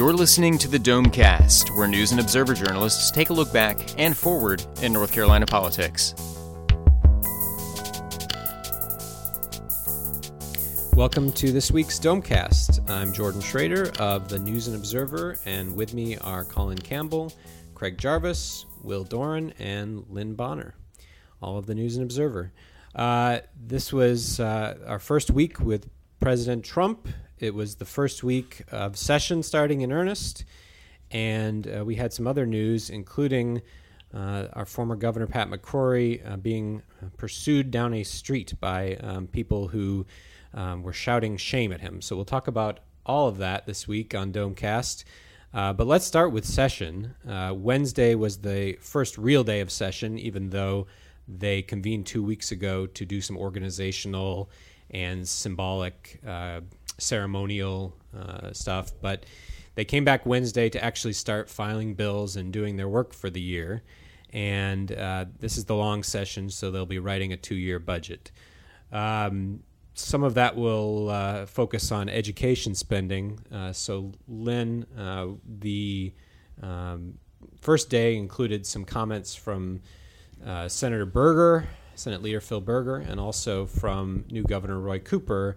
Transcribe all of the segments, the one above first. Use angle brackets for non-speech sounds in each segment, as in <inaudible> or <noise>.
You're listening to the Domecast, where news and observer journalists take a look back and forward in North Carolina politics. Welcome to this week's Domecast. I'm Jordan Schrader of the News and Observer, and with me are Colin Campbell, Craig Jarvis, Will Doran, and Lynn Bonner, all of the News and Observer. Uh, this was uh, our first week with President Trump it was the first week of session starting in earnest, and uh, we had some other news, including uh, our former governor Pat McCrory uh, being pursued down a street by um, people who um, were shouting shame at him. So we'll talk about all of that this week on Domecast. Uh, but let's start with session. Uh, Wednesday was the first real day of session, even though they convened two weeks ago to do some organizational and symbolic uh, ceremonial uh, stuff. But they came back Wednesday to actually start filing bills and doing their work for the year. And uh, this is the long session, so they'll be writing a two year budget. Um, some of that will uh, focus on education spending. Uh, so, Lynn, uh, the um, first day included some comments from uh, Senator Berger, Senate Leader Phil Berger, and also from new Governor Roy Cooper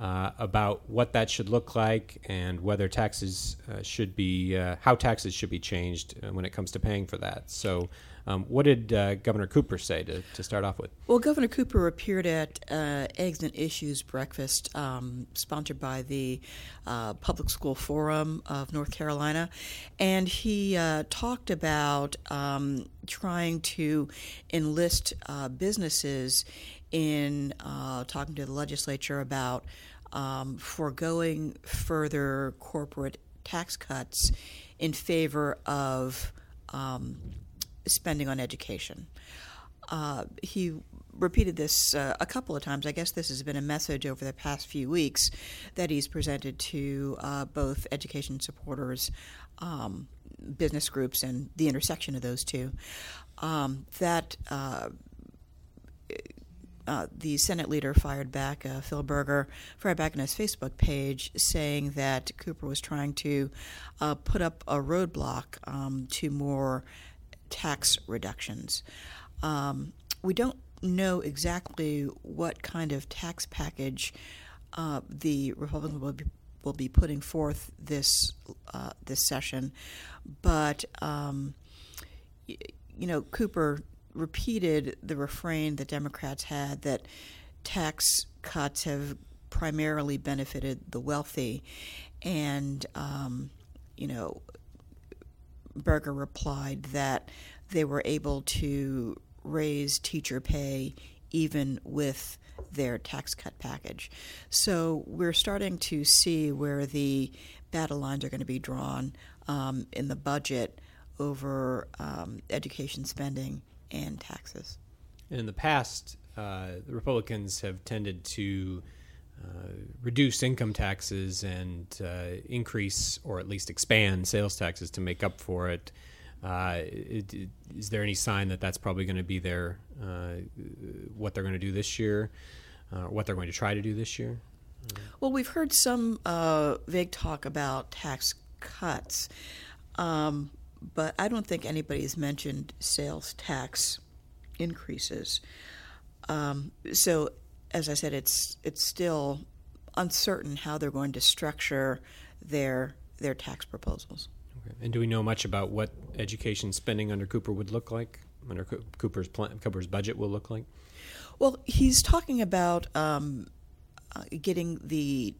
uh, about what that should look like and whether taxes uh, should be, uh, how taxes should be changed uh, when it comes to paying for that. So, um, what did uh, Governor Cooper say to, to start off with? Well, Governor Cooper appeared at uh, Eggs and Issues breakfast um, sponsored by the Public School Forum of North Carolina, and he talked about um, trying to enlist businesses in talking to the legislature about um, foregoing further corporate tax cuts in favor of um, spending on education. Uh, he repeated this uh, a couple of times. I guess this has been a message over the past few weeks that he's presented to uh, both education supporters, um, business groups, and the intersection of those two. Um, that uh, the Senate leader fired back, uh, Phil Berger, fired back on his Facebook page saying that Cooper was trying to uh, put up a roadblock um, to more tax reductions. Um, we don't know exactly what kind of tax package uh, the Republicans will be, will be putting forth this uh, this session, but um, you know Cooper repeated the refrain that Democrats had that tax cuts have primarily benefited the wealthy. And, um, you know, Berger replied that they were able to raise teacher pay even with their tax cut package. So we're starting to see where the battle lines are going to be drawn um, in the budget over um, education spending and taxes. In the past, uh, the Republicans have tended to uh, reduce income taxes and uh, increase or at least expand sales taxes to make up for it. Uh, it, it is there any sign that that's probably going to be their uh, what they're going to do this year, uh, what they're going to try to do this year? Well, we've heard some vague talk about tax cuts. Um, but I don't think anybody's mentioned sales tax increases. Um, so, as I said, it's it's still uncertain how they're going to structure their their tax proposals. Okay. And do we know much about what education spending under Cooper would look like? Under Cooper's plan, Cooper's budget will look like? Well, he's talking about um, uh, getting the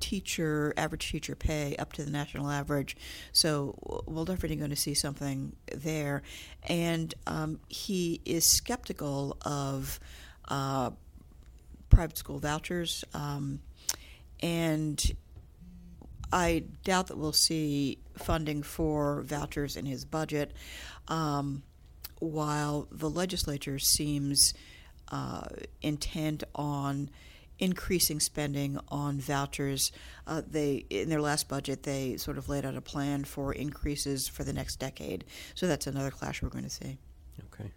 teacher average teacher pay up to the national average. So we're definitely going to see something there. And um, he is skeptical of uh, private school vouchers, um, and I doubt that we'll see funding for vouchers in his budget. Um, while the legislature seems uh, intent on increasing spending on vouchers. Uh, they in their last budget they sort of laid out a plan for increases for the next decade. So that's another clash we're going to see. Okay.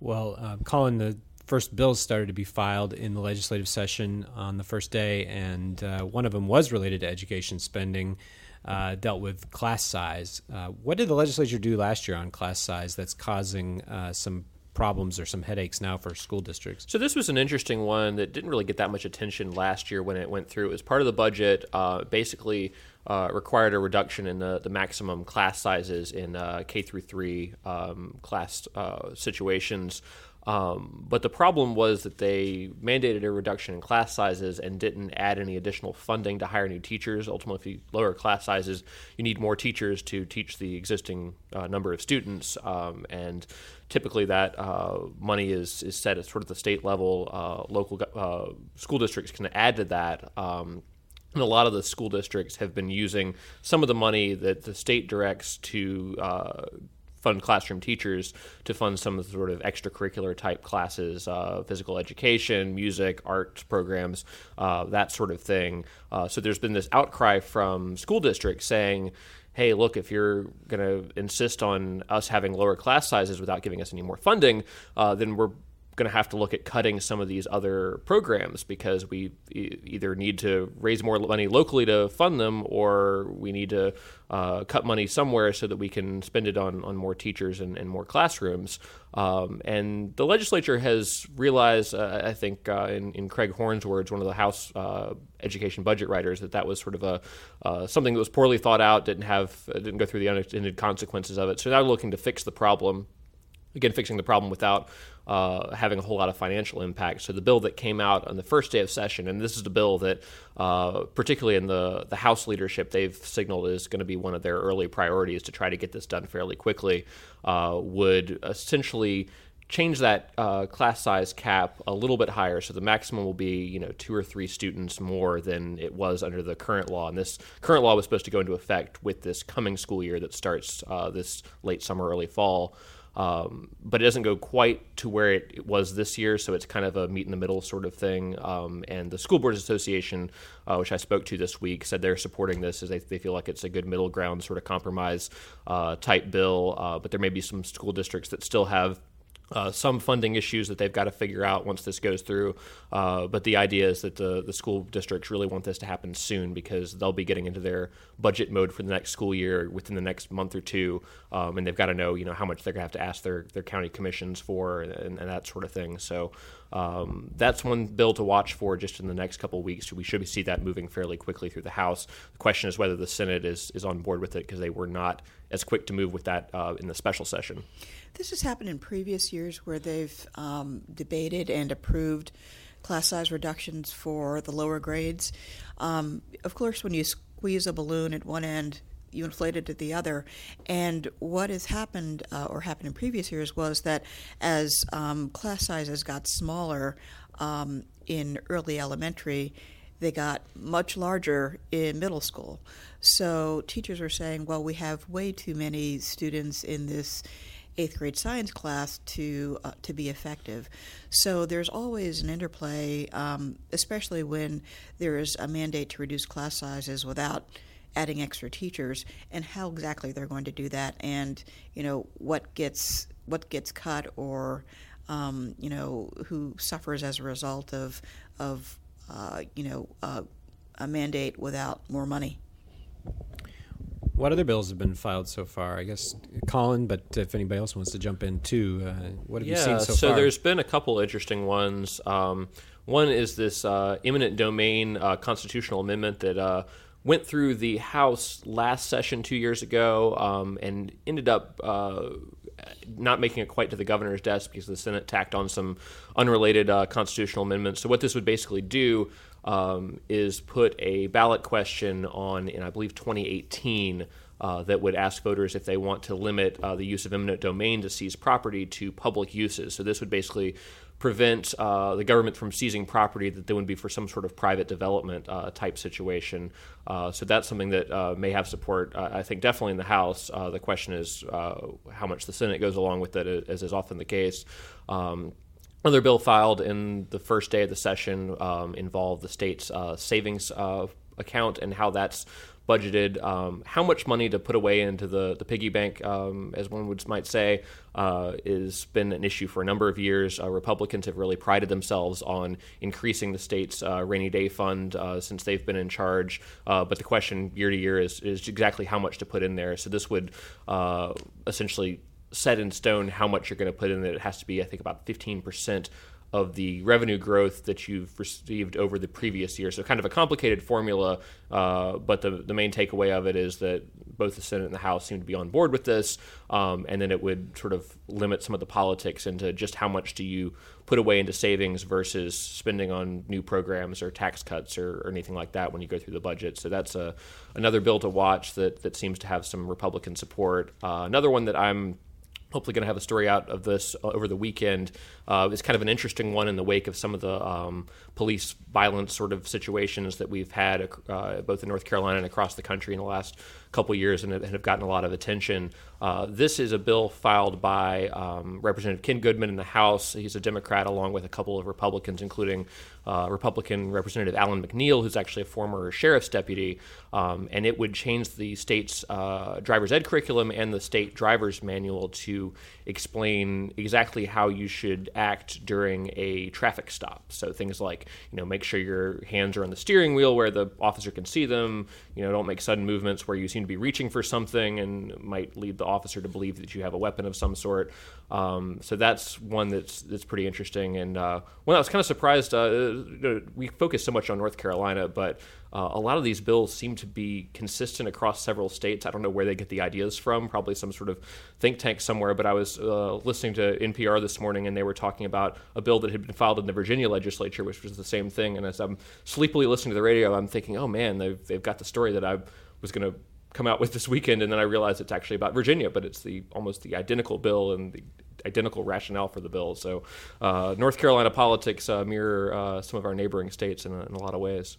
Well, uh, Colin, the first bills started to be filed in the legislative session on the first day, and uh, one of them was related to education spending. uh, dealt with class size. Uh, what did the legislature do last year on class size that's causing uh, some problems or some headaches now for school districts. So this was an interesting one that didn't really get that much attention last year when it went through. It was part of the budget, uh, basically uh, required a reduction in the, the maximum class sizes in uh, K through three um, class uh, situations. Um, but the problem was that they mandated a reduction in class sizes and didn't add any additional funding to hire new teachers. Ultimately, if you lower class sizes, you need more teachers to teach the existing uh, number of students. Um, and typically, that uh, money is, is set at sort of the state level. Uh, local uh, school districts can add to that. Um, and a lot of the school districts have been using some of the money that the state directs to uh, fund classroom teachers to fund some of the sort of extracurricular type classes, uh, physical education, music, art programs, uh, that sort of thing. Uh, so there's been this outcry from school districts saying, hey, look, if you're going to insist on us having lower class sizes without giving us any more funding, uh, then we're going to have to look at cutting some of these other programs because we either need to raise more money locally to fund them or we need to uh, cut money somewhere so that we can spend it on, on more teachers and, and more classrooms. Um, and the legislature has realized, uh, I think, uh, in, in, Craig Horn's words, one of the House uh, education budget writers, that that was sort of a uh, something that was poorly thought out, didn't have, didn't go through the unintended consequences of it. So now looking to fix the problem again fixing the problem without uh, having a whole lot of financial impact. So the bill that came out on the first day of session, and this is the bill that, uh, particularly in the the House leadership, they've signaled is going to be one of their early priorities to try to get this done fairly quickly, uh, would essentially change that uh, class size cap a little bit higher. So the maximum will be you know two or three students more than it was under the current law. And this current law was supposed to go into effect with this coming school year that starts uh, this late summer early fall um, but it doesn't go quite to where it, it, was this year, so it's kind of a meet in the middle sort of thing. Um, and the School Boards Association, uh, which I spoke to this week, said they're supporting this as they, they feel like it's a good middle ground sort of compromise uh, type bill. Uh, but there may be some school districts that still have uh, some funding issues that they've got to figure out once this goes through. Uh, but the idea is that the, the school districts really want this to happen soon because they'll be getting into their budget mode for the next school year within the next month or two, um, and they've got to know you know how much they're going to have to ask their, their county commissions for and, and that sort of thing. So um, that's one bill to watch for just in the next couple weeks. We should see that moving fairly quickly through the House. The question is whether the Senate is, is on board with it because they were not as quick to move with that uh, in the special session. This has happened in previous years where they've um, debated and approved class size reductions for the lower grades. Um, of course, when you squeeze a balloon at one end, you inflate it at the other. And what has happened, uh, or happened in previous years, was that as um, class sizes got smaller um, in early elementary, they got much larger in middle school. So teachers are saying, well, we have way too many students in this eighth grade science class to uh, to be effective. So there's always an interplay, um, especially when there is a mandate to reduce class sizes without adding extra teachers, and how exactly they're going to do that, and you know what gets what gets cut or um, you know who suffers as a result of of uh, you know uh, a mandate without more money. What other bills have been filed so far? I guess Colin, but if anybody else wants to jump in too, uh, what have yeah, you seen so, so far? So there's been a couple interesting ones. Um, one is this uh, eminent domain uh, constitutional amendment that uh, went through the House last session two years ago um, and ended up uh, not making it quite to the governor's desk because the Senate tacked on some unrelated uh, constitutional amendments. So what this would basically do um, is put a ballot question on in I believe 2018 uh, that would ask voters if they want to limit uh, the use of eminent domain to seize property to public uses. So this would basically prevent uh, the government from seizing property that there would be for some sort of private development uh, type situation. Uh, so that's something that uh, may have support, I think, definitely in the House. the question is how much the Senate goes along with it, as is often the case. Um, Another bill filed in the first day of the session um, involved the state's savings account and how that's budgeted, um, how much money to put away into the, the piggy bank, um, as one would, might say, uh, has been an issue for a number of years. Uh, Republicans have really prided themselves on increasing the state's uh, rainy day fund uh, since they've been in charge. Uh, but the question year to year is, is exactly how much to put in there. So this would uh, essentially set in stone how much you're going to put in. There. It has to be, I think, about 15 percent of the revenue growth that you've received over the previous year. So, kind of a complicated formula, uh, but the, the main takeaway of it is that both the Senate and the House seem to be on board with this, um, and then it would sort of limit some of the politics into just how much do you put away into savings versus spending on new programs or tax cuts or, or anything like that when you go through the budget. So, that's a, another bill to watch that, that seems to have some Republican support. Uh, another one that I'm hopefully going to have a story out of this uh, over the weekend. Uh, it's kind of an interesting one in the wake of some of the um, police violence sort of situations that we've had uh, both in North Carolina and across the country in the last couple years and have gotten a lot of attention. Uh, this is a bill filed by um, Representative Ken Goodman in the House. He's a Democrat, along with a couple of Republicans, including uh, Republican Representative Allen McNeill, who's actually a former sheriff's deputy. Um, and it would change the state's uh, driver's ed curriculum and the state driver's manual to explain exactly how you should act during a traffic stop. So things like, you know, make sure your hands are on the steering wheel where the officer can see them. You know, don't make sudden movements where you seem to be reaching for something and might lead the officer to believe that you have a weapon of some sort. Um, so that's one that's that's pretty interesting. And uh, one I was kind of surprised. Uh, we focus so much on North Carolina, but uh, a lot of these bills seem to be consistent across several states. I don't know where they get the ideas from, probably some sort of think tank somewhere. But I was uh, listening to NPR this morning and they were talking about a bill that had been filed in the Virginia legislature, which was the same thing. And as I'm sleepily listening to the radio, I'm thinking, oh man, they've, they've got the story that I was going to come out with this weekend. And then I realized it's actually about Virginia, but it's the almost the identical bill and the identical rationale for the bill. So uh, North Carolina politics uh, mirror uh, some of our neighboring states in a, in a lot of ways.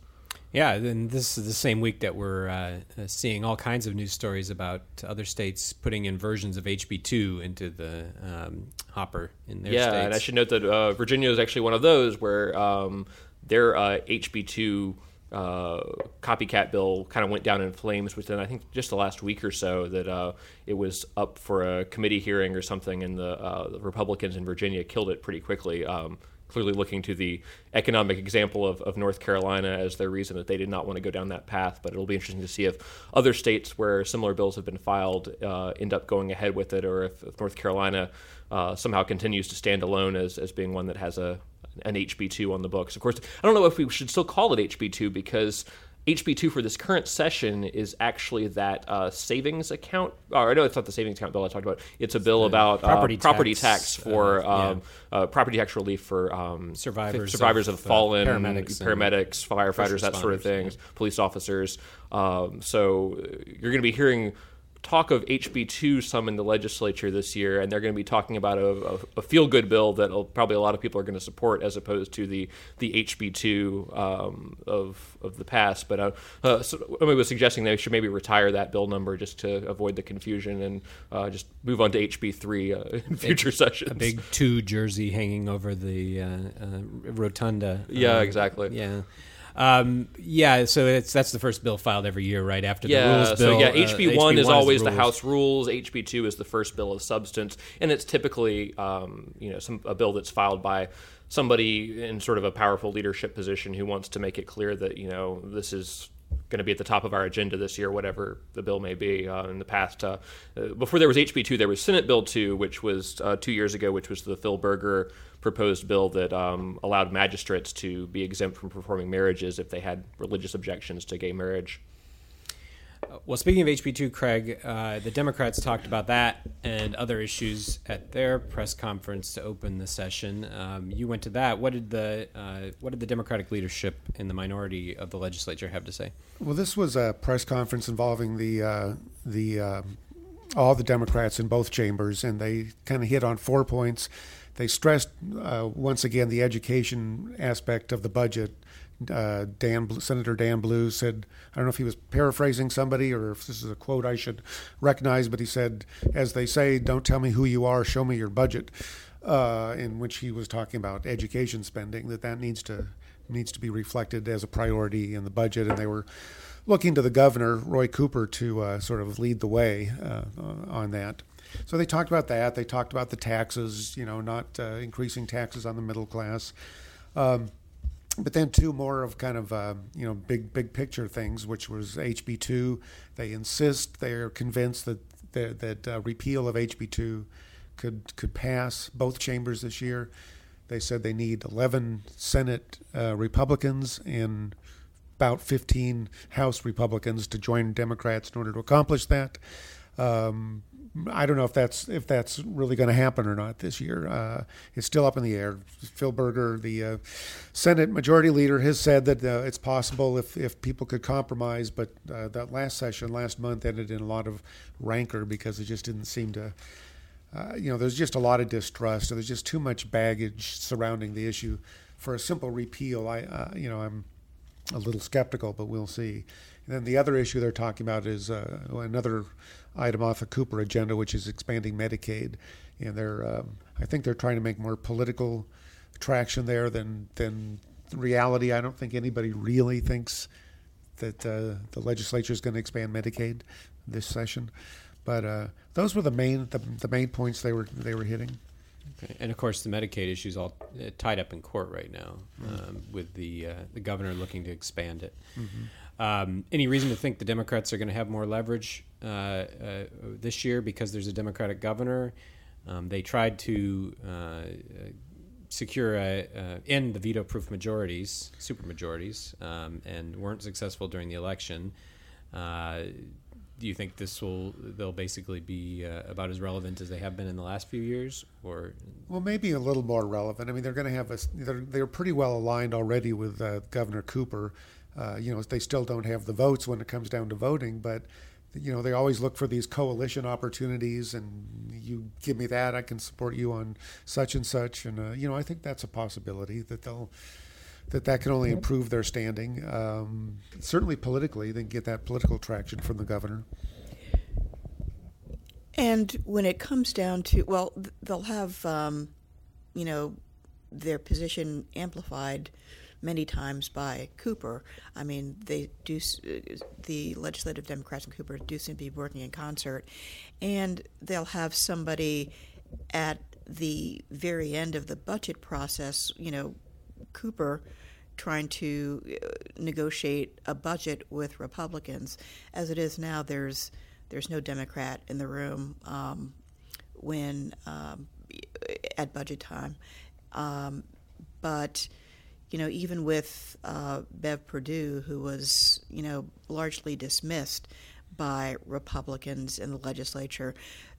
Yeah, and this is the same week that we're uh, seeing all kinds of news stories about other states putting in versions of HB2 into the um, hopper in their yeah, states. and I should note that uh, Virginia is actually one of those where um, their uh, HB2 uh, copycat bill kind of went down in flames within, I think, just the last week or so. That uh, it was up for a committee hearing or something, and the, uh, the Republicans in Virginia killed it pretty quickly. Um, clearly looking to the economic example of, of North Carolina as their reason that they did not want to go down that path. But it'll be interesting to see if other states where similar bills have been filed uh, end up going ahead with it, or if, if North Carolina uh, somehow continues to stand alone as, as being one that has a an HB2 on the books. Of course, I don't know if we should still call it HB2 because HB2 for this current session is actually that uh, savings account. Or no, it's not the savings account bill I talked about. It's a bill about property, uh, property tax, tax, for uh, um, uh, property tax relief for um, Survivors survivors of, of, uh, fallen paramedics paramedics, firefighters, that sort of things, police officers. Um, so uh, you're going to be hearing talk of HB2 some in the legislature this year, and they're going to be talking about a, a, feel good bill that probably a lot of people are going to support as opposed to the the HB2 um, of of the past. But uh, uh, so somebody was suggesting they should maybe retire that bill number just to avoid the confusion and uh, just move on to HB3 uh, in future sessions. a big two jersey hanging over the uh, uh, rotunda. Yeah, Uh, exactly. Yeah. Um, yeah, so it's that's the first bill filed every year, right after the Yeah, rules so bill. yeah, uh, HB one is the always the, rules. House rules. HB two is the first bill of substance, and it's typically um, you know some a bill that's filed by somebody in sort of a powerful leadership position who wants to make it clear that you know this is going to be at the top of our agenda this year, whatever the bill may be. Uh, in the past, uh, uh, before there was HB two, there was Senate Bill two, which was uh, two years ago, which was the Phil Berger proposed bill that um, allowed magistrates to be exempt from performing marriages if they had religious objections to gay marriage. Well, speaking of HB2, Craig, uh, the Democrats talked about that and other issues at their press conference to open the session. Um, you went to that. What did the uh, what did the Democratic leadership in the minority of the legislature have to say? Well, this was a press conference involving the uh, the uh, all the Democrats in both chambers, and they kind of hit on four points. They stressed uh, once again the education aspect of the budget. Uh, Dan Senator Dan Blue said, I don't know if he was paraphrasing somebody or if this is a quote I should recognize, but he said, "As they say, don't tell me who you are, show me your budget." Uh, in which he was talking about education spending, that that needs to needs to be reflected as a priority in the budget, and they were looking to the governor, Roy Cooper, to uh, sort of lead the way uh, on that. So they talked about that. They talked about the taxes, you know, not uh, increasing taxes on the middle class. Um, but then two more of kind of uh, you know big big picture things, which was HB two. They insist they are convinced that that, that uh, repeal of HB two could could pass both chambers this year. They said they need 11 Senate uh, Republicans and about 15 House Republicans to join Democrats in order to accomplish that. Um, I don't know if that's if that's really going to happen or not this year. Uh, it's still up in the air. Phil Berger, the uh, Senate Majority Leader, has said that uh, it's possible if, if people could compromise, but uh, that last session last month ended in a lot of rancor because it just didn't seem to. Uh, you know, there's just a lot of distrust. So there's just too much baggage surrounding the issue for a simple repeal. I, uh, you know, I'm a little skeptical, but we'll see. And then the other issue they're talking about is another item off the Cooper agenda, which is expanding Medicaid. And they're, um, I think they're trying to make more political traction there than than reality. I don't think anybody really thinks that uh, the legislature is going to expand Medicaid this session. But uh, those were the main the, the main points they were they were hitting. Okay. And of course, the Medicaid issue is all uh, tied up in court right now, Mm-hmm. um, with the uh, the governor looking to expand it. Mm-hmm. Um, any reason to think the Democrats are going to have more leverage uh, uh, this year because there's a Democratic governor? Um, they tried to uh, secure a, uh, in the veto-proof majorities, supermajorities, um, and weren't successful during the election. Uh, do you think this will they'll basically be uh, about as relevant as they have been in the last few years, or Well, maybe a little more relevant. I mean, they're going to have a. They're, they're pretty well aligned already with Governor Cooper. Uh, you know, they still don't have the votes when it comes down to voting, but you know they always look for these coalition opportunities, and you give me that, I can support you on such and such, and uh, you know I think that's a possibility that they'll that that can only improve their standing. Um, certainly politically, they can get that political traction from the governor. And when it comes down to, well, they'll have, um, you know, their position amplified many times by Cooper. I mean, they do. uh, The legislative Democrats and Cooper do seem to be working in concert, and they'll have somebody at the very end of the budget process. You know, Cooper trying to uh, negotiate a budget with Republicans. As it is now, there's there's no Democrat in the room um, when um, at budget time. Um, but you know, even with uh, Bev Perdue, who was you know largely dismissed by Republicans in the legislature,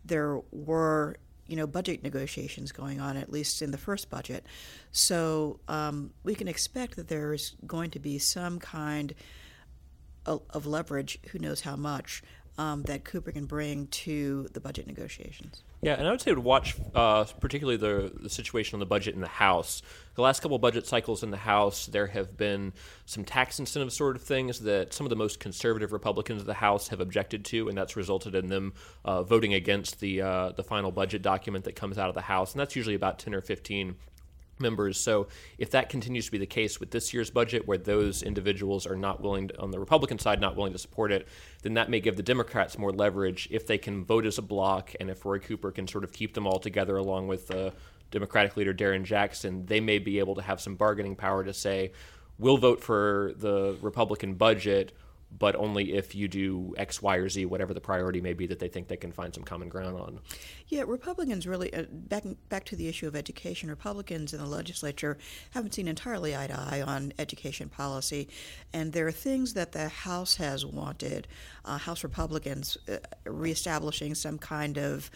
there were you know budget negotiations going on at least in the first budget. So um, we can expect that there's going to be some kind of, leverage, who knows how much, um, that Cooper can bring to the budget negotiations. Yeah, and I would say to watch uh, particularly the, the situation on the budget in the House. The last couple budget cycles in the House, there have been some tax incentive sort of things that some of the most conservative Republicans of the House have objected to, and that's resulted in them uh, voting against the uh, the final budget document that comes out of the House, and that's usually about ten or fifteen members. So if that continues to be the case with this year's budget, where those individuals are not willing to, on the Republican side, not willing to support it, then that may give the Democrats more leverage if they can vote as a block, and if Roy Cooper can sort of keep them all together along with uh, Democratic leader Darren Jackson, they may be able to have some bargaining power to say, we'll vote for the Republican budget. But only if you do X, Y, or Z, whatever the priority may be that they think they can find some common ground on. Yeah, Republicans really uh, back back to the issue of education. Republicans in the legislature haven't seen entirely eye to eye on education policy, and there are things that the House has wanted. Uh, House Republicans uh, reestablishing some kind of.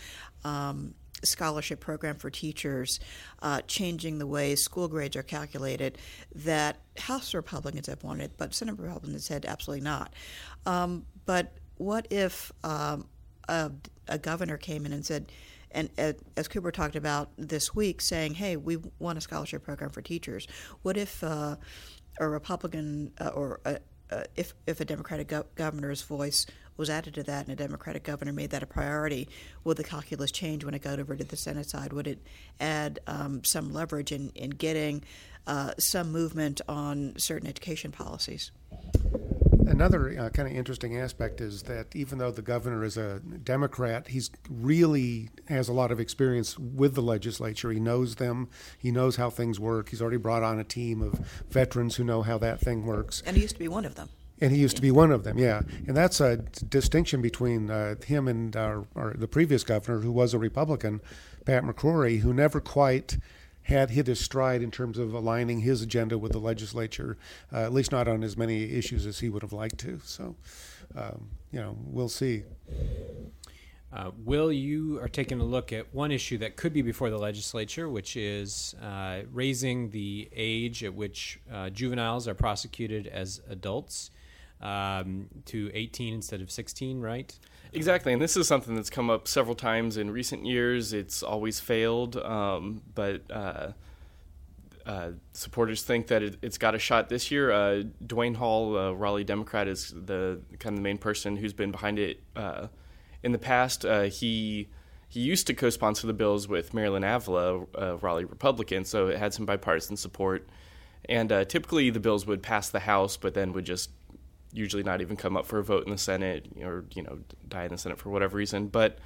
Um, scholarship program for teachers, uh, changing the way school grades are calculated, that House Republicans have wanted, but Senate Republicans said absolutely not. Um, but what if um, a, a governor came in and said, and uh, as Cooper talked about this week, saying, "Hey, we want a scholarship program for teachers." What if uh, a Republican uh, or a, uh, if if a Democratic go- governor's voice was added to that, and a Democratic governor made that a priority, would the calculus change when it got over to the Senate side? Would it add um, some leverage in, in getting uh, some movement on certain education policies? Another uh, kind of interesting aspect is that even though the governor is a Democrat, he's really has a lot of experience with the legislature. He knows them. He knows how things work. He's already brought on a team of veterans who know how that thing works. And he used to be one of them. And he used to be one of them, yeah. And that's a distinction between uh, him and our, our, the previous governor, who was a Republican, Pat McCrory, who never quite had hit his stride in terms of aligning his agenda with the legislature, uh, at least not on as many issues as he would have liked to. So, um, you know, we'll see. Uh, Will, you are taking a look at one issue that could be before the legislature, which is uh, raising the age at which uh, juveniles are prosecuted as adults um, to 18 instead of 16, right? Exactly, and this is something that's come up several times in recent years. It's always failed, um, but uh, uh, supporters think that it, has got a shot this year. Uh, Duane Hall, uh, Raleigh Democrat, is the kind of the main person who's been behind it uh, in the past. Uh, he he used to co-sponsor the bills with Marilyn Avila, a Raleigh Republican, so it had some bipartisan support. And typically, the bills would pass the House, but then would just usually not even come up for a vote in the Senate or you know die in the Senate for whatever reason. But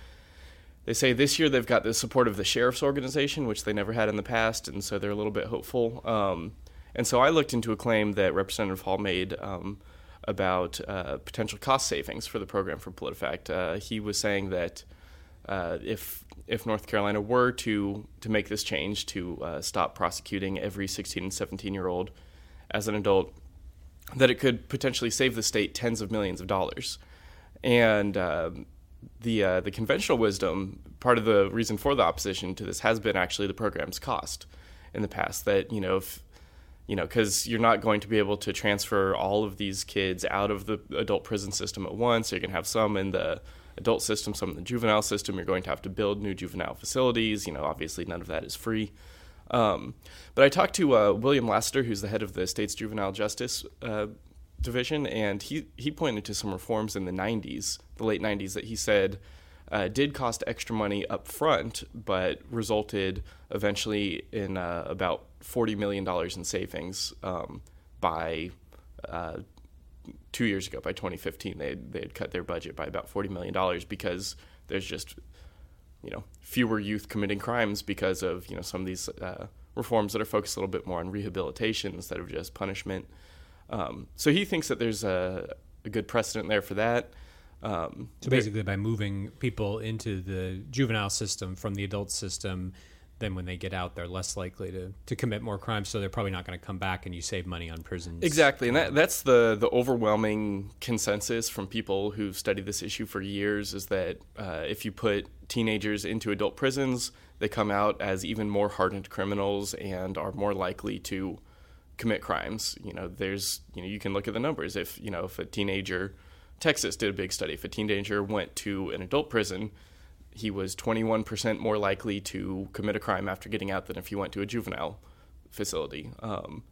they say this year they've got the support of the sheriff's organization, which they never had in the past, and so they're a little bit hopeful. Um, and so I looked into a claim that Representative Hall made um, about uh, potential cost savings for the program for PolitiFact. Uh, he was saying that uh, if if North Carolina were to to make this change to uh, stop prosecuting every 16 and 17 year old as an adult, that it could potentially save the state tens of millions of dollars. And uh, the uh, the conventional wisdom, part of the reason for the opposition to this has been actually the program's cost in the past. That you know if you know because you're not going to be able to transfer all of these kids out of the adult prison system at once. You're going to have some in the adult system, some in the juvenile system. You're going to have to build new juvenile facilities. You know, obviously none of that is free. Um, but I talked to uh, William Lassiter, who's the head of the state's juvenile justice uh, division, and he, he pointed to some reforms in the 90s, the late 90s, that he said uh, did cost extra money up front, but resulted eventually in uh, about $40 million in savings um, by uh, two years ago, by 2015. They, they had cut their budget by about $40 million because there's just you know fewer youth committing crimes because of you know some of these uh, reforms that are focused a little bit more on rehabilitation instead of just punishment. Um, so he thinks that there's a, a good precedent there for that. Um, so basically, by moving people into the juvenile system from the adult system, then when they get out, they're less likely to, to commit more crimes. So they're probably not going to come back, and you save money on prisons. Exactly, and that, that's the the overwhelming consensus from people who've studied this issue for years is that uh, if you put teenagers into adult prisons, they come out as even more hardened criminals and are more likely to commit crimes. You know, there's you know you can look at the numbers. If you know if a teenager, Texas did a big study. If a teenager went to an adult prison he was 21% more likely to commit a crime after getting out than if he went to a juvenile facility. Um,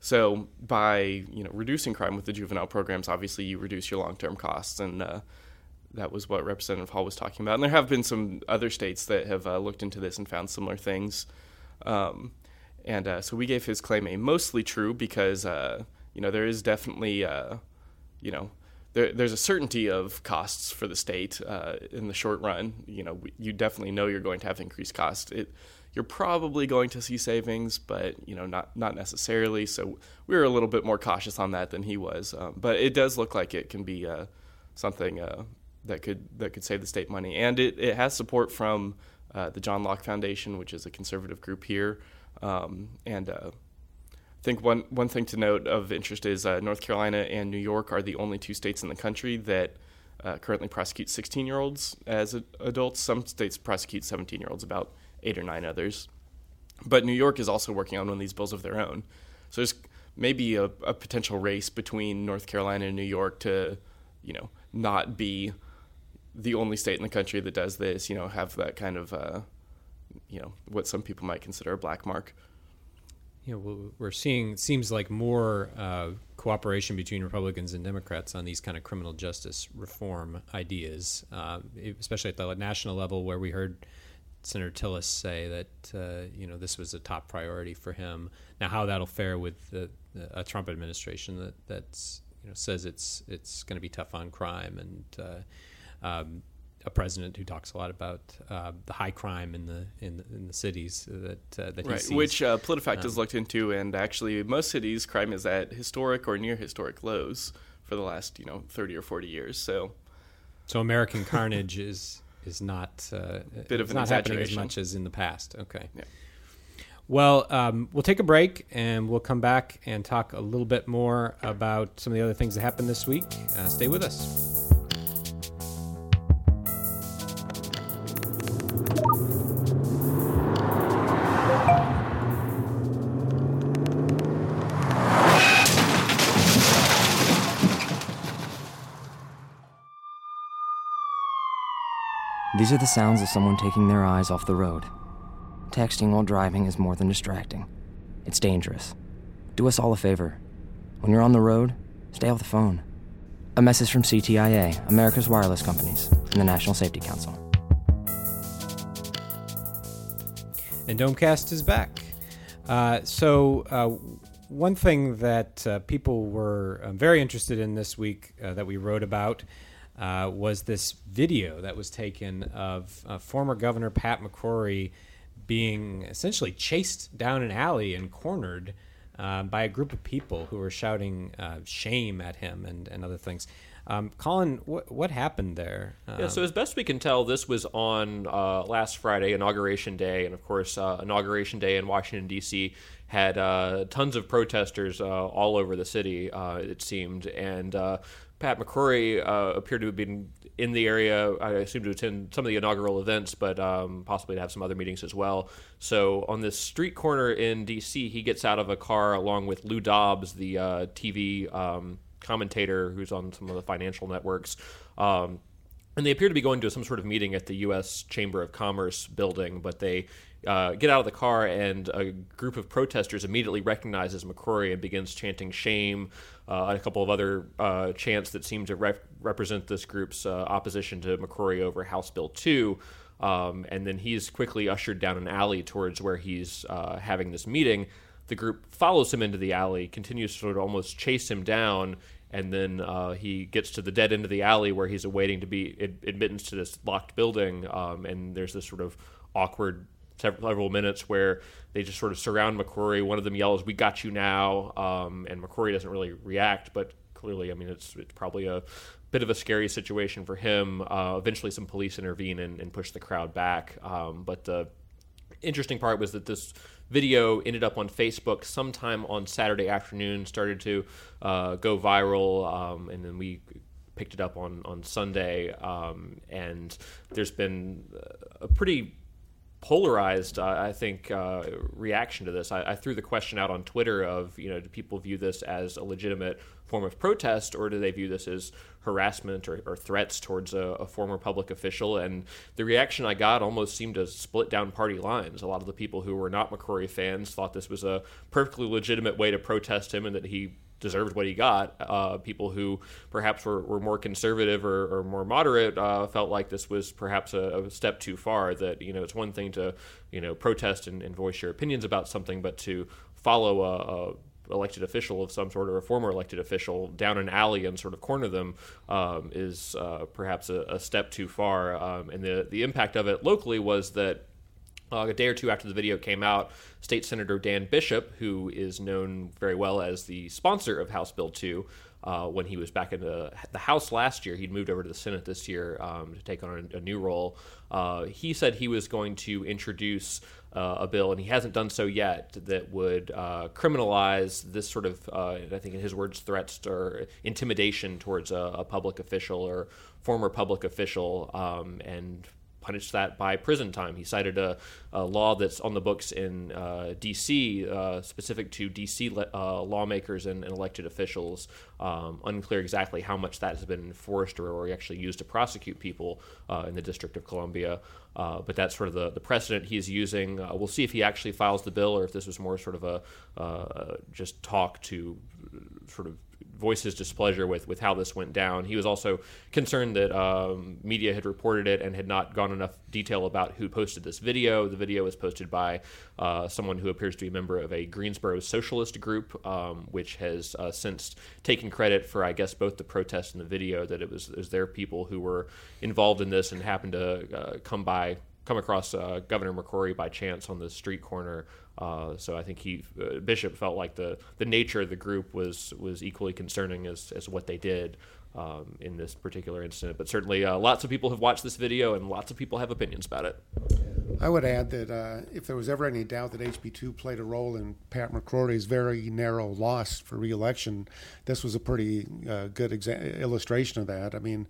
so by you know reducing crime with the juvenile programs, obviously you reduce your long-term costs, and uh, that was what Representative Hall was talking about. And there have been some other states that have uh, looked into this and found similar things. Um, and uh, so we gave his claim a mostly true because uh, you know there is definitely uh, you know there, there's a certainty of costs for the state uh, in the short run. You know, you definitely know you're going to have increased costs. It, you're probably going to see savings, but you know, not not necessarily. So we were a little bit more cautious on that than he was. Um, but it does look like it can be uh, something that could that could save the state money, and it, it has support from uh, the John Locke Foundation, which is a conservative group here, um, and uh, think one one thing to note of interest is uh, North Carolina and New York are the only two states in the country that uh, currently prosecute 16 year olds as adults. Some states prosecute 17 year olds, about eight or nine others. But New York is also working on one of these bills of their own. So there's maybe a, a potential race between North Carolina and New York to, you know, not be the only state in the country that does this. You know, have that kind of, uh, you know, what some people might consider a black mark. you know, we're seeing it seems like more uh, cooperation between Republicans and Democrats on these kind of criminal justice reform ideas, uh, especially at the national level, where we heard Senator Tillis say that uh, you know this was a top priority for him. Now, how that'll fare with the, a Trump administration that that's you know says it's it's going to be tough on crime and uh, um, a president who talks a lot about uh, the high crime in the in the, in the cities that uh, that right, he sees. which uh, PolitiFact um, has looked into, and actually, most cities crime is at historic or near historic lows for the last you know thirty or forty years. So, so American carnage is is not uh, bit of an not happening as much as in the past. Okay. Yeah. Well, um, we'll take a break and we'll come back and talk a little bit more about some of the other things that happened this week. Uh, stay with us. These are the sounds of someone taking their eyes off the road. Texting while driving is more than distracting. It's dangerous. Do us all a favor. When you're on the road, stay off the phone. A message from CTIA, America's wireless companies, and the National Safety Council. And Domecast is back. Uh, so, uh, one thing that uh, people were uh, very interested in this week uh, that we wrote about uh, was this video that was taken of uh, former Governor Pat McCrory being essentially chased down an alley and cornered uh, by a group of people who were shouting uh, shame at him and, and other things. Um, Colin, what, what happened there? Um, yeah, so as best we can tell, this was on uh, last Friday, Inauguration Day, and of course, uh, Inauguration Day in Washington D.C. had uh, tons of protesters uh, all over the city. it seemed, and Pat McCrory uh, appeared to have been in the area. I assume to attend some of the inaugural events, but um, possibly to have some other meetings as well. So on this street corner in D.C., he gets out of a car along with Lou Dobbs, the uh, TV um, commentator who's on some of the financial networks. Um, and they appear to be going to some sort of meeting at the U.S. Chamber of Commerce building, but they uh, get out of the car, and a group of protesters immediately recognizes McCrory and begins chanting shame, uh, and a couple of other uh, chants that seem to rep- represent this group's uh, opposition to McCrory over House Bill 2. Um, and then he's quickly ushered down an alley towards where he's uh, having this meeting. The group follows him into the alley, continues to sort of almost chase him down, and then uh, he gets to the dead end of the alley where he's awaiting to be ad- admittance to this locked building. Um, and there's this sort of awkward several minutes where they just sort of surround McCrory. One of them yells, "We got you now," um, and McCrory doesn't really react, but clearly, I mean, it's it's probably a bit of a scary situation for him. Uh, eventually, some police intervene and, and, push the crowd back. Um, but the interesting part was that this video ended up on Facebook sometime on Saturday afternoon, started to uh, go viral, um, and then we picked it up on on Sunday. Um, and there's been a pretty polarized, uh, I think, uh, reaction to this. I, I, threw the question out on Twitter of, you know, do people view this as a legitimate form of protest, or do they view this as harassment or, or threats towards a, a, former public official? And the reaction I got almost seemed to split down party lines. A lot of the people who were not McCrory fans thought this was a perfectly legitimate way to protest him and that he deserved what he got. Uh, people who perhaps were, were more conservative or, or more moderate uh, felt like this was perhaps a, a, step too far. That you know it's one thing to you know protest and, and voice your opinions about something, but to follow a, a elected official of some sort or a former elected official down an alley and sort of corner them um, is uh, perhaps a, a, step too far. Um, and the the impact of it locally was that uh, a day or two after the video came out, State Senator Dan Bishop, who is known very well as the sponsor of House Bill 2, uh, when he was back in the, the, House last year, he'd moved over to the Senate this year um, to take on a, a new role. Uh, he said he was going to introduce uh, a bill, and he hasn't done so yet, that would uh, criminalize this sort of, uh, I think in his words, threats or intimidation towards a, a public official or former public official, um, and punished that by prison time. He cited a, a law that's on the books in uh, D.C. Uh, specific to D.C. Le- uh, lawmakers and, and, elected officials. Um, unclear exactly how much that has been enforced or, or actually used to prosecute people uh, in the District of Columbia. Uh, but that's sort of the, the precedent he's using. Uh, we'll see if he actually files the bill or if this was more sort of a just talk to sort of voice his displeasure with with how this went down. He was also concerned that um, media had reported it and had not gone enough detail about who posted this video. The video was posted by uh, someone who appears to be a member of a Greensboro socialist group, um, which has uh, since taken credit for, I guess, both the protest and the video. That it was, it was their people who were involved in this and happened to uh, come by come across uh, Governor McCrory by chance on the street corner uh, so I think he uh, Bishop felt like the, the nature of the group was was equally concerning as, as what they did um, in this particular incident. But certainly, uh, lots of people have watched this video and lots of people have opinions about it. I would add that uh, if there was ever any doubt that HB2 played a role in Pat McCrory's very narrow loss for reelection, this was a pretty uh, good exa- illustration of that. I mean,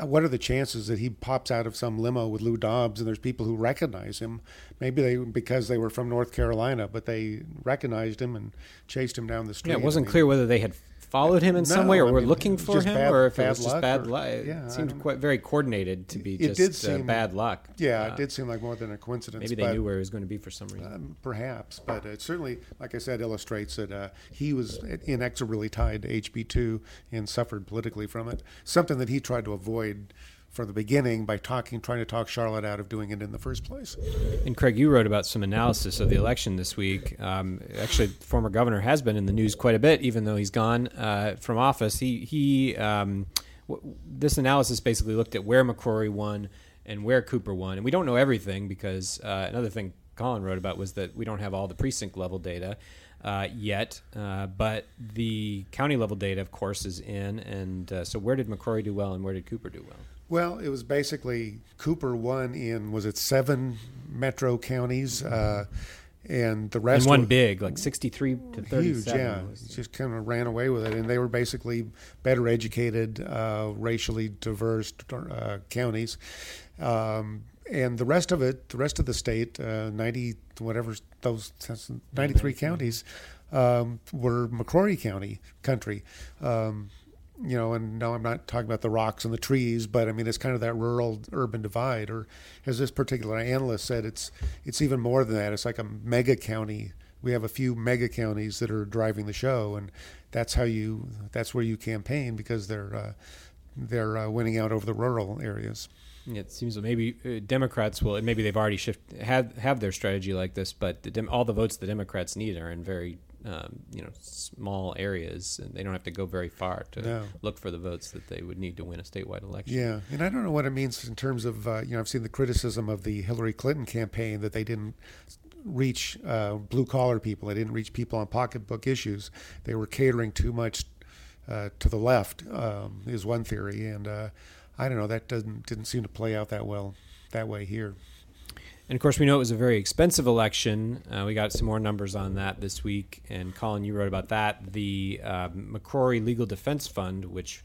Uh, what are the chances that he pops out of some limo with Lou Dobbs and there's people who recognize him? Maybe they because they were from North Carolina, but they recognized him and chased him down the street. Yeah, it wasn't I mean, clear whether they had followed him in no, some way, or I were looking for him, bad, or if it was just bad luck. Yeah, it seemed quite very coordinated to be it just did uh, seem, uh, bad luck. Yeah, uh, it did seem like more than a coincidence. Maybe they but, knew where he was going to be for some reason. Um, perhaps, but it certainly, like I said, illustrates that uh, he was inexorably tied to HB two and suffered politically from it. Something that he tried to avoid from the beginning by talking, trying to talk Charlotte out of doing it in the first place. And Craig, you wrote about some analysis of the election this week. Um, actually, former governor has been in the news quite a bit, even though he's gone uh, from office. He he. Um, w- this analysis basically looked at where McCrory won and where Cooper won, and we don't know everything because uh, another thing Colin wrote about was that we don't have all the precinct level data. Uh, yet, uh, but the county level data, of course, is in. And uh, so, where did McCrory do well, and where did Cooper do well? Well, it was basically Cooper won in was it seven metro counties, uh, and the rest and one big like sixty three to thirty seven. Huge, yeah. Was, just kind of ran away with it, and they were basically better educated, uh, racially diverse uh, counties. Um, and the rest of it, the rest of the state, uh, ninety whatever those ninety three counties, um, were McCrory County country. Um, you know, and now I'm not talking about the rocks and the trees, but I mean it's kind of that rural urban divide. Or as this particular analyst said, it's it's even more than that. It's like a mega county. We have a few mega counties that are driving the show, and that's how you that's where you campaign because they're uh, they're uh, winning out over the rural areas. It seems that maybe uh, Democrats will, maybe they've already shift have have their strategy like this, but the, all the votes the Democrats need are in very um, you know small areas, and they don't have to go very far to no. look for the votes that they would need to win a statewide election. Yeah, and I don't know what it means in terms of uh, you know I've seen the criticism of the Hillary Clinton campaign that they didn't reach uh, blue collar people, they didn't reach people on pocketbook issues. They were catering too much uh, to the left um, is one theory, and uh, I don't know that doesn't didn't seem to play out that well that way here. And of course, we know it was a very expensive election. Uh, we got some more numbers on that this week. And Colin, you wrote about that. The uh, McCrory Legal Defense Fund, which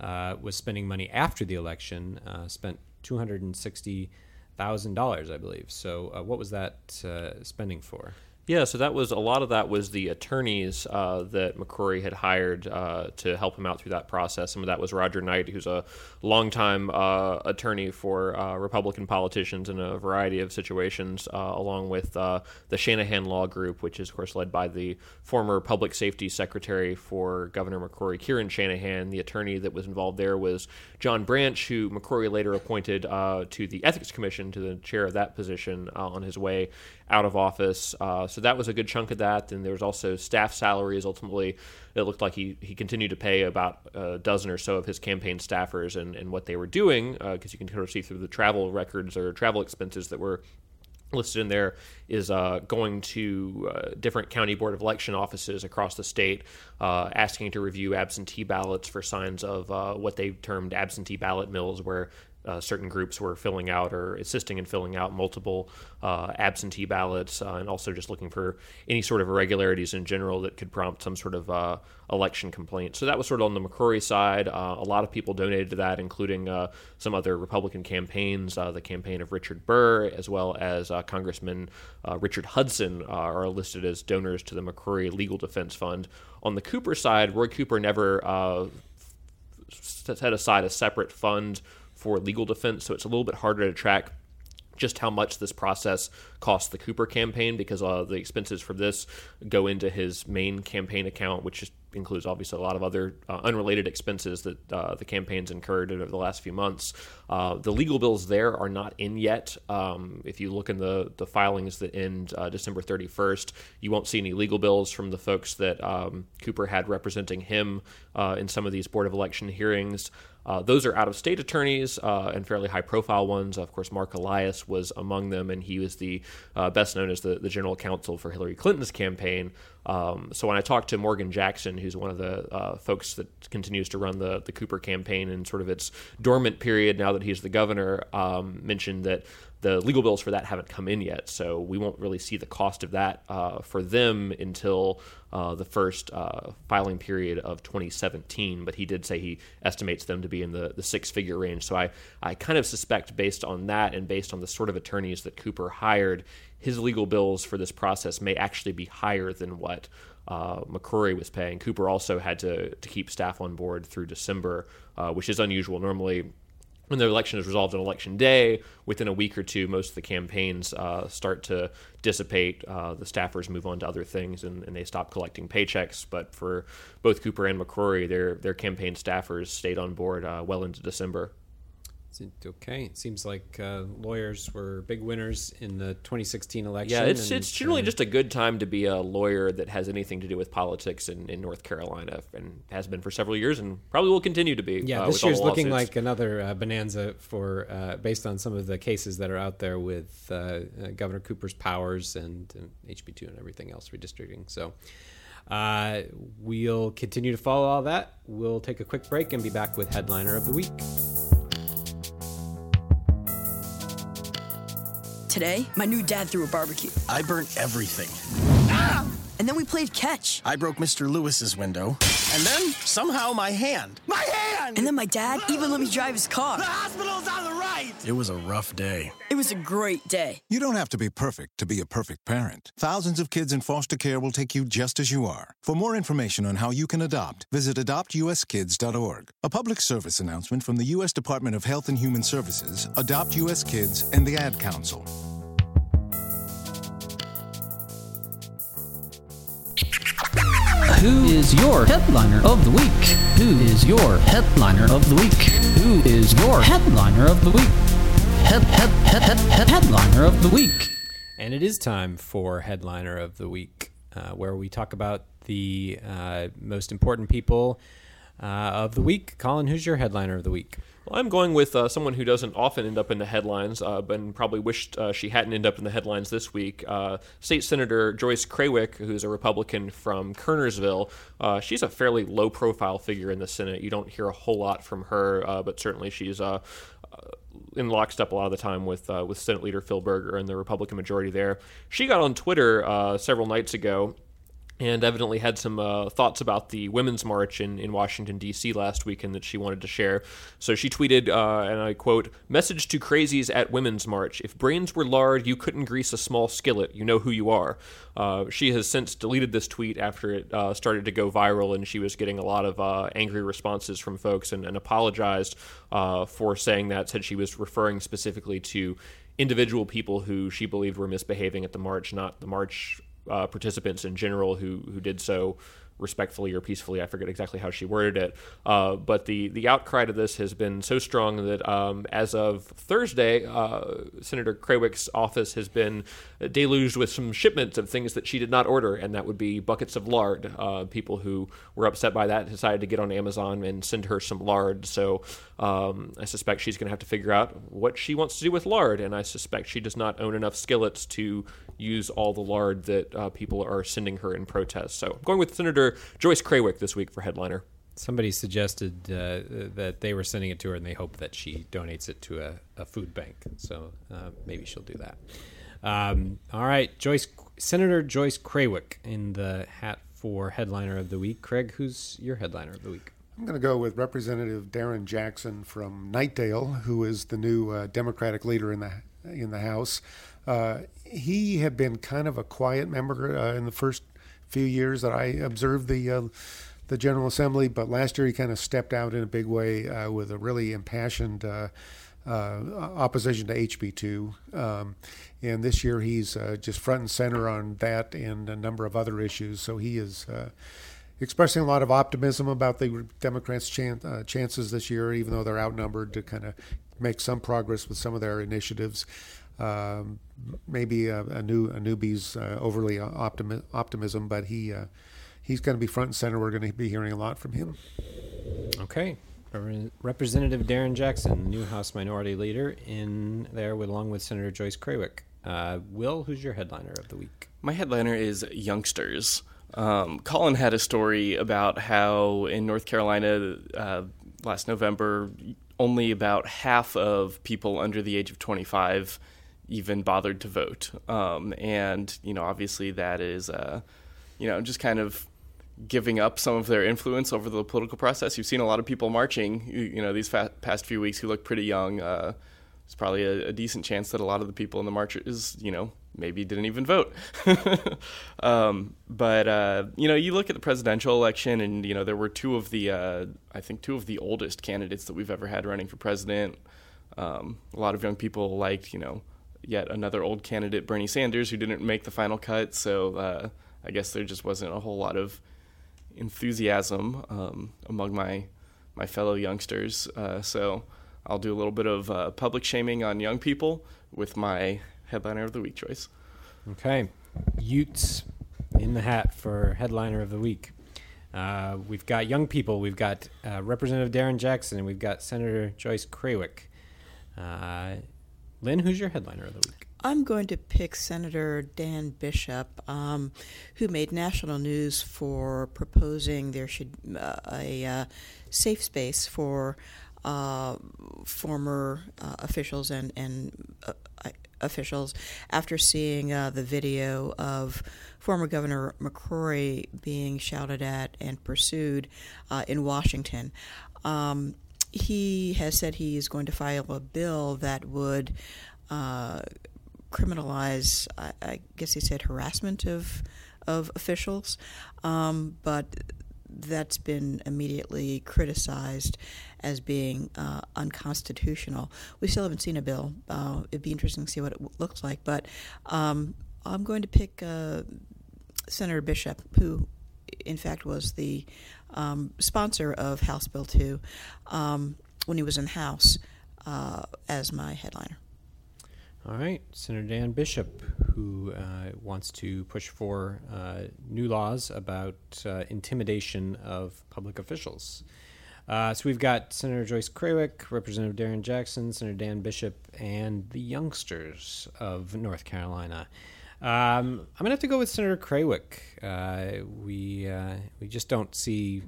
uh, was spending money after the election, uh, spent two hundred and sixty thousand dollars, I believe. So, uh, what was that uh, spending for? Yeah, so that was a lot of that was the attorneys uh, that McCrory had hired uh, to help him out through that process. Some of that was Roger Knight, who's a longtime uh, attorney for uh, Republican politicians in a variety of situations, uh, along with uh, the Shanahan Law Group, which is, of course, led by the former Public Safety Secretary for Governor McCrory, Kieran Shanahan. The attorney that was involved there was John Branch, who McCrory later appointed to the Ethics Commission, to the chair of that position on his way out of office. Uh, so that was a good chunk of that. And there was also staff salaries. Ultimately, it looked like he, he continued to pay about a dozen or so of his campaign staffers and, and what they were doing, because uh, you can kind of see through the travel records or travel expenses that were listed in there is uh, going to uh, different county board of election offices across the state, uh, asking to review absentee ballots for signs of uh, what they termed absentee ballot mills, where uh, certain groups were filling out or assisting in filling out multiple uh, absentee ballots, uh, and also just looking for any sort of irregularities in general that could prompt some sort of uh, election complaint. So that was sort of on the McCrory side. Uh, a lot of people donated to that, including uh, some other Republican campaigns. the campaign of Richard Burr, as well as Congressman Richard Hudson, are listed as donors to the McCrory Legal Defense Fund. On the Cooper side, Roy Cooper never set aside a separate fund for legal defense, so it's a little bit harder to track just how much this process cost the Cooper campaign because uh, the expenses for this go into his main campaign account, which includes obviously a lot of other uh, unrelated expenses that uh, the campaign's incurred over the last few months. Uh, the legal bills there are not in yet. Um, if you look in the, the filings that end uh, December 31st, you won't see any legal bills from the folks that um, Cooper had representing him uh, in some of these Board of Election hearings. Uh, those are out of state attorneys uh, and fairly high profile ones. Of course, Mark Elias was among them, and he was the uh, best known as the, the general counsel for Hillary Clinton's campaign. Um, so when I talked to Morgan Jackson, who's one of the uh, folks that continues to run the the Cooper campaign in sort of its dormant period now that he's the governor, um, mentioned that the legal bills for that haven't come in yet, so we won't really see the cost of that uh, for them until uh, the first uh, filing period of 2017. But he did say he estimates them to be in the, the six figure range. So I, I kind of suspect, based on that and based on the sort of attorneys that Cooper hired, his legal bills for this process may actually be higher than what uh, McCrory was paying. Cooper also had to, to keep staff on board through December, uh, which is unusual. Normally, when the election is resolved on election day, within a week or two, most of the campaigns uh, start to dissipate. Uh, the staffers move on to other things and, and, they stop collecting paychecks. But for both Cooper and McCrory, their their campaign staffers stayed on board uh, well into December. Okay, it seems like uh, lawyers were big winners in the 2016 election. Yeah, it's it's generally uh, just a good time to be a lawyer that has anything to do with politics in, in North Carolina, and has been for several years, and probably will continue to be. Yeah, uh, this year's looking like another uh, bonanza for uh, based on some of the cases that are out there with uh, Governor Cooper's powers and, and HB2 and everything else redistricting. So. Uh, we'll continue to follow all that. We'll take a quick break and be back with headliner of the week. Today, my new dad threw a barbecue. I burnt everything. Ah! And then we played catch. I broke Mr. Lewis's window. And then, somehow, my hand. My hand! And then my dad even let me drive his car. The hospital's on the right! It was a rough day. It was a great day. You don't have to be perfect to be a perfect parent. Thousands of kids in foster care will take you just as you are. For more information on how you can adopt, visit adoptuskids.org. A public service announcement from the U.S. Department of Health and Human Services, Adopt U.S. Kids, and the Ad Council. Who is your headliner of the week? Who is your headliner of the week? Who is your headliner of the week? Head, head, head, head, head, headliner of the week. And it is time for headliner of the week, uh, where we talk about the uh, most important people uh, of the week. Colin, who's your headliner of the week? Well, I'm going with uh, someone who doesn't often end up in the headlines, uh, but probably wished uh, she hadn't ended up in the headlines this week. Uh, State Senator Joyce Krawiec, who's a Republican from Kernersville, uh, she's a fairly low-profile figure in the Senate. You don't hear a whole lot from her, uh, but certainly she's in lockstep a lot of the time with with Senate Leader Phil Berger and the Republican majority there. She got on Twitter several nights ago and evidently had some uh, thoughts about the Women's March in, in Washington, D.C. last weekend that she wanted to share. So she tweeted, uh, and I quote, Message to crazies at Women's March. If brains were lard, you couldn't grease a small skillet. You know who you are. Uh, she has since deleted this tweet after it uh, started to go viral, and she was getting a lot of uh, angry responses from folks and, and apologized uh, for saying that, said she was referring specifically to individual people who she believed were misbehaving at the march, not the march uh, participants in general who who did so respectfully or peacefully. I forget exactly how she worded it. Uh, but the, the outcry to this has been so strong that um, as of Thursday, uh, Senator Krawiec's office has been deluged with some shipments of things that she did not order, and that would be buckets of lard. Uh, people who were upset by that decided to get on Amazon and send her some lard. So um, I suspect she's going to have to figure out what she wants to do with lard, and I suspect she does not own enough skillets to use all the lard that uh, people are sending her in protest. So going with Senator Joyce Krawiec this week for headliner. Somebody suggested uh, that they were sending it to her, and they hope that she donates it to a, a food bank. So uh, maybe she'll do that. Um, all right, Joyce, Senator Joyce Krawiec in the hat for headliner of the week. Craig, who's your headliner of the week? I'm going to go with Representative Darren Jackson from Knightdale, who is the new uh, Democratic leader in the in the House. Uh, he had been kind of a quiet member uh, in the first few years that I observed the uh, the General Assembly, but last year he kind of stepped out in a big way uh, with a really impassioned uh, uh, opposition to HB2. Um, and this year he's uh, just front and center on that and a number of other issues. So he is expressing a lot of optimism about the Democrats' chan- uh, chances this year, even though they're outnumbered, to kind of make some progress with some of their initiatives. Um, maybe a, a, new a newbie's overly optimi- optimism, but he he's going to be front and center. We're going to be hearing a lot from him. Okay. Representative Darren Jackson, new House Minority Leader, in there with, along with Senator Joyce Krawiec. Uh, Will, who's your headliner of the week? My headliner is Youngsters. Um, Colin had a story about how in North Carolina uh, last November, only about half of people under the age of 25 even bothered to vote. Um, and, you know, obviously that is, uh, you know, just kind of giving up some of their influence over the political process. You've seen a lot of people marching, you, you know, these fa- past few weeks who look pretty young. Uh, it's probably a, a, decent chance that a lot of the people in the marches, you know, maybe didn't even vote. <laughs> um, but uh, you know, you look at the presidential election, and you know, there were two of the, uh, I think, two of the oldest candidates that we've ever had running for president. Um, a lot of young people liked, you know, yet another old candidate, Bernie Sanders, who didn't make the final cut. So uh, I guess there just wasn't a whole lot of enthusiasm um, among my my fellow youngsters. Uh, so I'll do a little bit of uh, public shaming on young people with my headliner of the week choice. Okay, Utes in the hat for headliner of the week. Uh, we've got young people. We've got uh, Representative Darren Jackson, and we've got Senator Joyce Krawiec. Lynn, who's your headliner of the week? I'm going to pick Senator Dan Bishop, um, who made national news for proposing there should uh, a uh, safe space for uh, former uh, officials and and uh, officials after seeing uh, the video of former Governor McCrory being shouted at and pursued in Washington. Um, he has said he is going to file a bill that would uh, criminalize, I, I, guess he said, harassment of of officials, um, but that's been immediately criticized as being uh, unconstitutional. We still haven't seen a bill. Uh, it'd be interesting to see what it w- looks like, but um, I'm going to pick uh, Senator Bishop, who, in fact, was the um, sponsor of House Bill 2 um, when he was in the House uh, as my headliner. All right, Senator Dan Bishop, who uh, wants to push for uh, new laws about uh, intimidation of public officials. Uh, so we've got Senator Joyce Krawiec, Representative Darren Jackson, Senator Dan Bishop, and the youngsters of North Carolina. Um, I'm gonna have to go with Senator Krawiec. Uh, we uh, we just don't see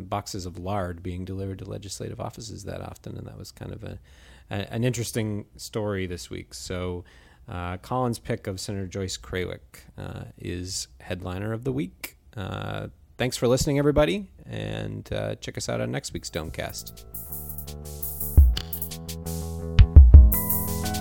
boxes of lard being delivered to legislative offices that often, and that was kind of a a, an interesting story this week. So, uh, Colin's pick of Senator Joyce Krawiec uh, is headliner of the week. Uh, thanks for listening, everybody, and uh, check us out on next week's Domecast.